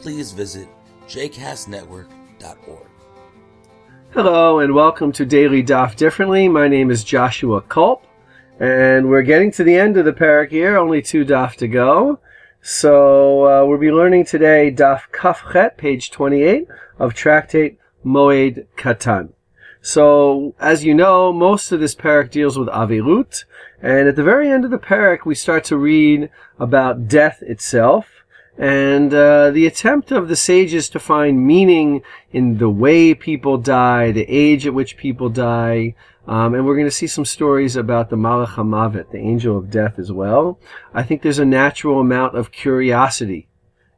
please visit jcastnetwork.org. Hello and welcome to Daily Daf Differently. My name is Joshua Kulp, and we're getting to the end of the parak here. Only two daf to go. So uh, we'll be learning today Daf Kafchet, page 28 of Tractate Moed Katan. So, as you know, most of this parak deals with Avirut, and at the very end of the parak, we start to read about death itself, and uh, the attempt of the sages to find meaning in the way people die, the age at which people die, um, and we're going to see some stories about the Malach HaMavet, the angel of death as well. I think there's a natural amount of curiosity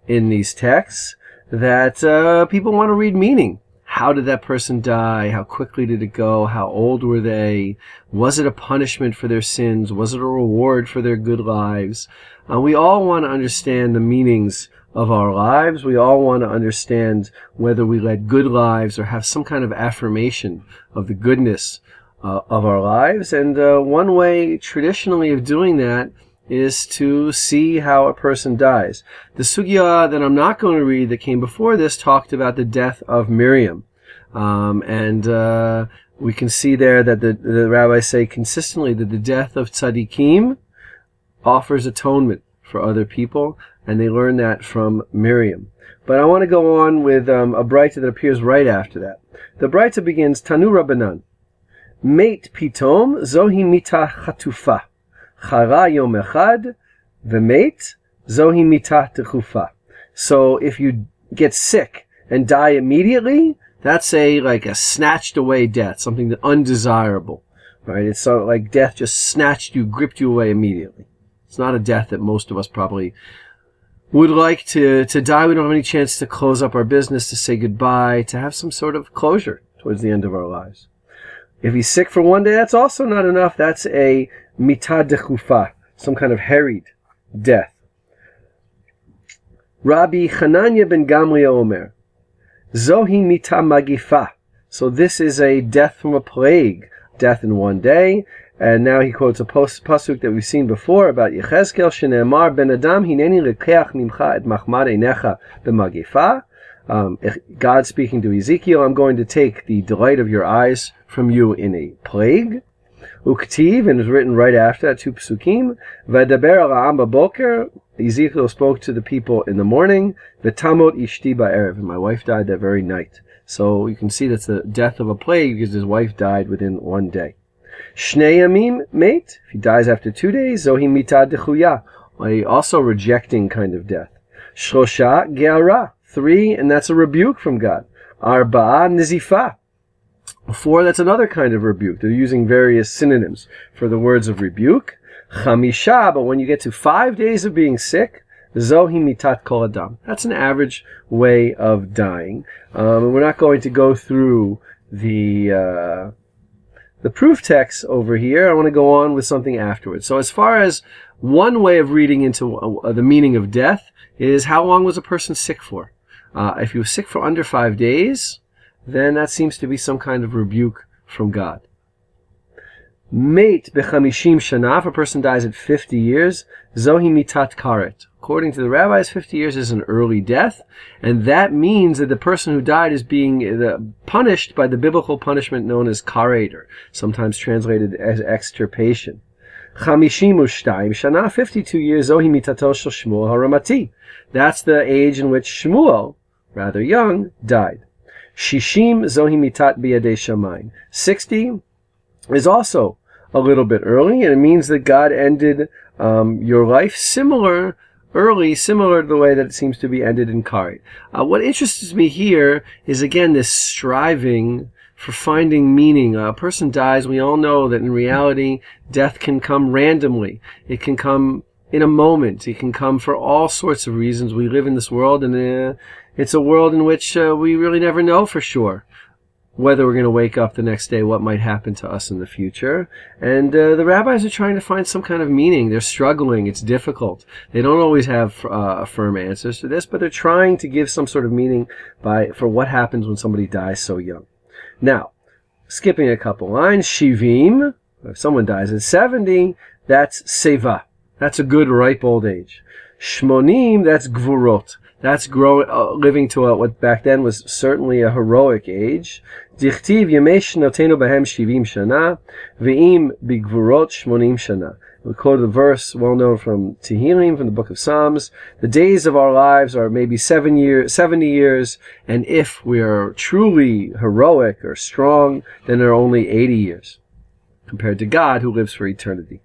in these texts that uh, people want to read meaning. How did that person die? How quickly did it go? How old were they? Was it a punishment for their sins? Was it a reward for their good lives? Uh, we all want to understand the meanings of our lives. We all want to understand whether we led good lives or have some kind of affirmation of the goodness uh, of our lives. And uh, one way traditionally of doing that is to see how a person dies. The sugya that I'm not going to read that came before this talked about the death of Miriam. Um, and uh, we can see there that the, the rabbis say consistently that the death of tzaddikim offers atonement for other people, and they learn that from Miriam. But I want to go on with um, a Braita that appears right after that. The Braita begins, Tanu Rabbanan, Mate pitom zohi mita chatufa. Chara yom echad, v'meit, zohi mita techufa. So if you get sick and die immediately, that's a, like a snatched away death, something undesirable. Right? It's so like death just snatched you, gripped you away immediately. It's not a death that most of us probably would like to, to die. We don't have any chance to close up our business, to say goodbye, to have some sort of closure towards the end of our lives. If he's sick for one day, that's also not enough. That's a mitad dechufa, some kind of harried death. Rabbi Chananya ben Gamliel Omer, Zohi mita magifa. So this is a death from a plague, death in one day. And now he quotes a post, pasuk that we've seen before about Yechezkel shenemar ben Adam hineni lekeach mimcha et machmad einecha b'magifa. Um, God speaking to Ezekiel, I'm going to take the delight of your eyes from you in a plague. Uktiv, and is written right after that, two psukim. V'daber al boker. Ezekiel spoke to the people in the morning. V'tamot ishti ba'erev. And my wife died that very night. So you can see that's the death of a plague because his wife died within one day. Shnei mate. If he dies after two days, zohi mitad dechuya. A also rejecting kind of death. Shlosha ge'ara. Three, and that's a rebuke from God. Arba nizifa. Four, that's another kind of rebuke. They're using various synonyms for the words of rebuke. Chamisha, but when you get to five days of being sick, zohi mitat kol adam. That's an average way of dying. Um, we're not going to go through the uh, the proof text over here. I want to go on with something afterwards. So as far as one way of reading into uh, the meaning of death is how long was a person sick for? Uh, if he was sick for under five days, then that seems to be some kind of rebuke from God. Mate bechamishim shana, if a person dies at 50 years, zohi mitat karet. According to the rabbis, 50 years is an early death, and that means that the person who died is being uh, punished by the biblical punishment known as karet, or sometimes translated as extirpation. Chamishim u'shtayim shana, 52 years, zohi mitato shel Shmuel haramati. That's the age in which Shmuel, rather young, died. Shishim zohi mitat biyadei. Sixty is also a little bit early, and it means that God ended um, your life similar early, similar to the way that it seems to be ended in Kari. Uh, what interests me here is again this striving for finding meaning. a person dies. We all know that in reality, death can come randomly. It can come in a moment. It can come for all sorts of reasons. We live in this world, and uh, it's a world in which uh, we really never know for sure whether we're going to wake up the next day, what might happen to us in the future. And uh, the rabbis are trying to find some kind of meaning. They're struggling. It's difficult. They don't always have uh, firm answers to this, but they're trying to give some sort of meaning by for what happens when somebody dies so young. Now, skipping a couple lines, shivim. If someone dies at 70, that's seva. That's a good ripe old age. Shmonim, that's gvurot. That's growing, uh, living to a, what back then was certainly a heroic age. Dichtiv behem shivim shana, ve'im bigvurot shmonim shana. We quote the verse well known from Tehillim, from the book of Psalms. The days of our lives are maybe seven years, 70 years, and if we are truly heroic or strong, then they're only 80 years compared to God who lives for eternity.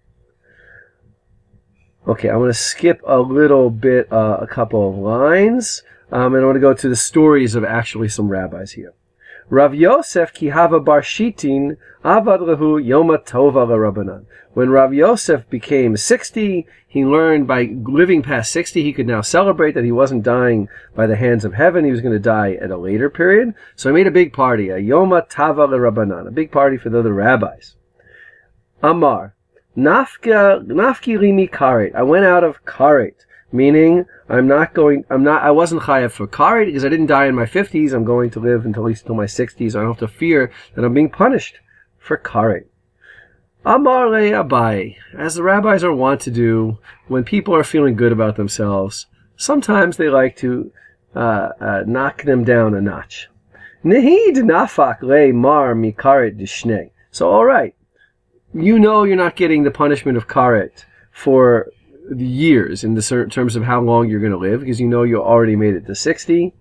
Okay, I'm going to skip a little bit, uh, a couple of lines, um, and I want to go to the stories of actually some rabbis here. Rav Yosef Kihava Bar Shitin Avad Lehu Yoma Tova Rabbanan. When Rav Yosef became 60, he learned by living past 60, he could now celebrate that he wasn't dying by the hands of heaven. He was going to die at a later period. So he made a big party, a Yoma Tava Rabbanan, a big party for the other rabbis. Amar, Nafka, nafki rimi karet. I went out of karet, meaning I'm not going, I'm not, I wasn't chayav for karet because I didn't die in my 50s. I'm going to live until at least until my 60s. I don't have to fear that I'm being punished for karet. Amar le Abai, as the rabbis are wont to do when people are feeling good about themselves, sometimes they like to uh, uh, knock them down a notch. Nehid nafak le mar mikaret dishne. So all right, you know you're not getting the punishment of karet for years in the terms of how long you're going to live because you know you already made it to 60.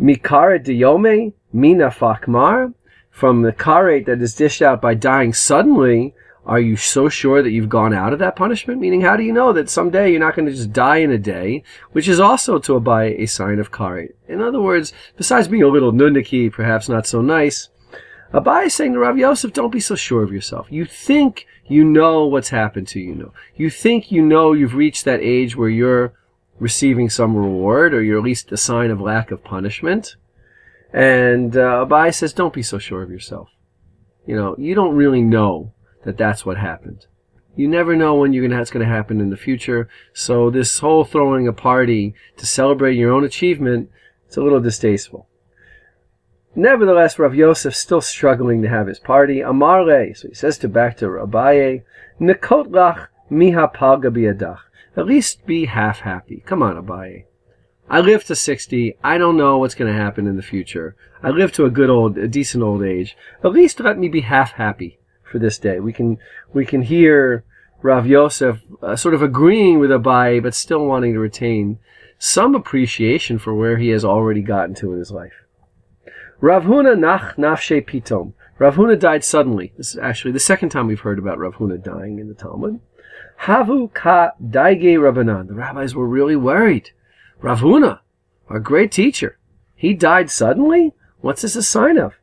Mikaret diyome mina fakmar from the karet that is dished out by dying suddenly. Are you so sure that you've gone out of that punishment? Meaning, how do you know that someday you're not going to just die in a day, which is also to abide a sign of karet? In other words, besides being a little nundaki, perhaps not so nice, Abai is saying to Rav Yosef, don't be so sure of yourself. You think you know what's happened to you. Know. You think you know you've reached that age where you're receiving some reward or you're at least a sign of lack of punishment. And uh, Abai says, don't be so sure of yourself. You know, you don't really know that that's what happened. You never know when you're gonna, that's going to happen in the future. So this whole throwing a party to celebrate your own achievement, it's a little distasteful. Nevertheless, Rav Yosef still struggling to have his party. Amarle, so he says to back to Abaye, Nekot lach miha palga biadach. At least be half happy. Come on, Abaye. I live to 60. I don't know what's going to happen in the future. I live to a good old, a decent old age. At least let me be half happy for this day. We can, we can hear Rav Yosef uh, sort of agreeing with Abaye, but still wanting to retain some appreciation for where he has already gotten to in his life. Rav Huna nach nafshe pitom. Rav Huna died suddenly. This is actually the second time we've heard about Rav Huna dying in the Talmud. Havu ka daige Rabbanan. The rabbis were really worried. Rav Huna, our great teacher, he died suddenly? What's this a sign of?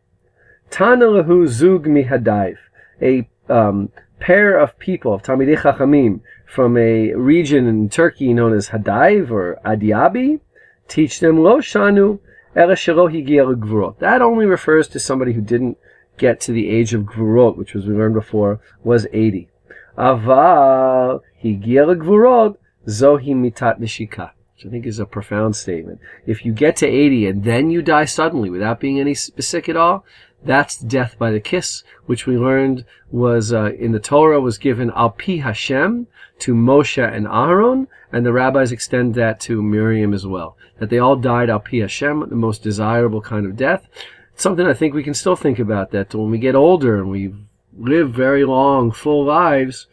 Tana lehu zug mihadaiv. A um, pair of people, of Talmidei Chachamim, from a region in Turkey known as Hadaiv or Adiabi, teach them lo shanu that only refers to somebody who didn't get to the age of Gvurot, which, as we learned before, was 80. Aval higia Gvurot zohi mitat nishika, which I think is a profound statement. If you get to 80 and then you die suddenly without being any specific at all, that's death by the kiss, which we learned was uh, in the Torah was given al pi Hashem to Moshe and Aaron, and the rabbis extend that to Miriam as well. That they all died al pi Hashem, the most desirable kind of death. It's something I think we can still think about. That when we get older and we live very long, full lives,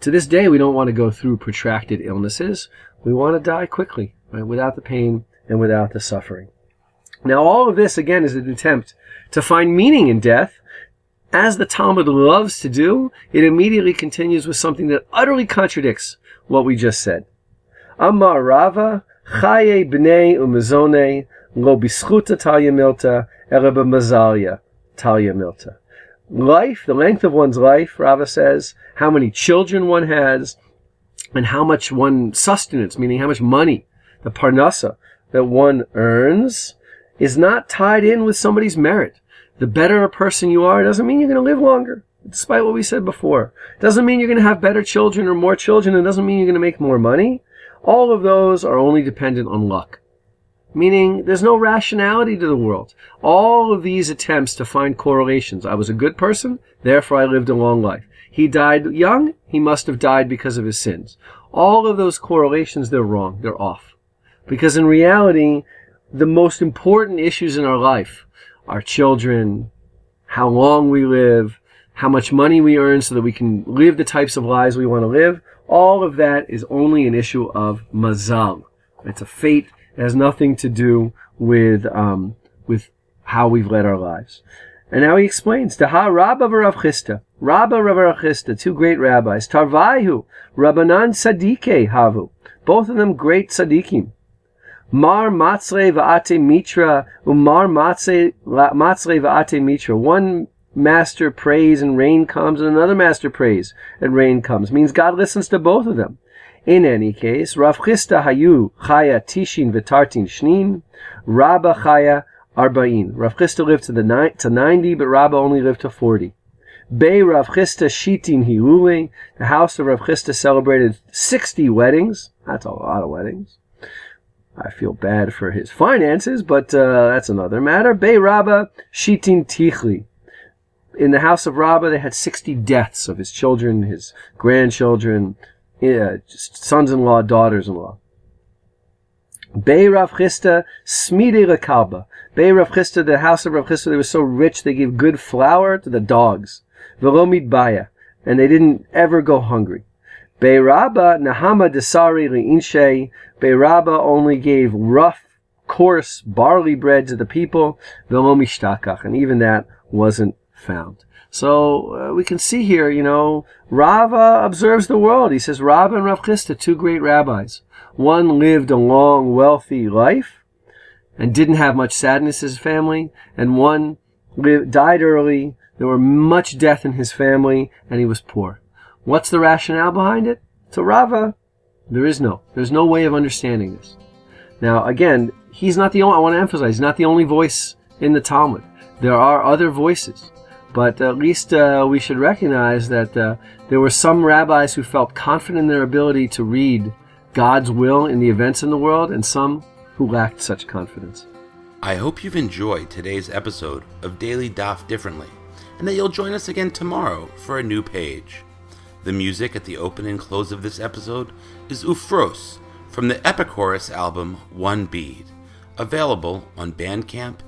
to this day we don't want to go through protracted illnesses. We want to die quickly, right, without the pain and without the suffering. Now, all of this again is an attempt to find meaning in death. As the Talmud loves to do, it immediately continues with something that utterly contradicts what we just said. Amar Rava, Chaye b'nei umezone, lo bischuta talya milta, ere b'mazalia talya milta. Life, the length of one's life, Rava says, how many children one has, and how much one sustenance, meaning how much money, the parnasa that one earns, is not tied in with somebody's merit. The better a person you are doesn't mean you're going to live longer, despite what we said before. Doesn't mean you're going to have better children or more children. And it doesn't mean you're going to make more money. All of those are only dependent on luck. Meaning there's no rationality to the world. All of these attempts to find correlations. I was a good person, therefore I lived a long life. He died young, he must have died because of his sins. All of those correlations, they're wrong. They're off. Because in reality, the most important issues in our life, our children, how long we live, how much money we earn so that we can live the types of lives we want to live, all of that is only an issue of mazal. It's a fate. It has nothing to do with, um, with how we've led our lives. And now he explains, Taha Rabba Rav Chisda, Rabba Rav Chisda, two great rabbis, Tarvaihu, Rabbanan Sadike Havu, both of them great tzaddikim. Mar Matzre Va'ate Mitra, Umar Matzre Va'ate Mitra. One master prays and rain comes, and another master prays and rain comes. Means God listens to both of them. In any case, Rav Chisda Hayu Chaya Tishin V'Tartin Shnin, Rabba Chaya Arba'in. Rav Chisda lived to the ni- to 90, but Rabba only lived to 40. Bei Rav Chisda Shitin Hilule. The house of Rav Chisda celebrated 60 weddings. That's a lot of weddings. I feel bad for his finances, but uh, that's another matter. Bei Rabba Shitin Tichli. In the house of Rabba, they had 60 deaths of his children, his grandchildren, yeah, sons-in-law, daughters-in-law. Bei Rav Chisda Smide Rekalba. Bei Rav Chisda, the house of Rav Chisda, they were so rich they gave good flour to the dogs. Velomid Baya. And they didn't ever go hungry. Bei Rabba Nahama Desari Li'inshe. Bei Rabba only gave rough, coarse barley bread to the people. Velomishtakach. And even that wasn't found. So uh, we can see here, you know, Rava observes the world. He says Rava and Rav Chisda, two great rabbis. One lived a long, wealthy life and didn't have much sadness in his family, and one lived, died early. There were much death in his family, and he was poor. What's the rationale behind it? To Rava, there is no. There's no way of understanding this. Now, again, he's not the only. I want to emphasize, he's not the only voice in the Talmud. There are other voices. But at least uh, we should recognize that uh, there were some rabbis who felt confident in their ability to read God's will in the events in the world, and some who lacked such confidence. I hope you've enjoyed today's episode of Daily Daf Differently, and that you'll join us again tomorrow for a new page. The music at the open and close of this episode is Ufros from the Epichorus album One Bead, available on Bandcamp,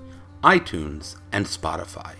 iTunes, and Spotify.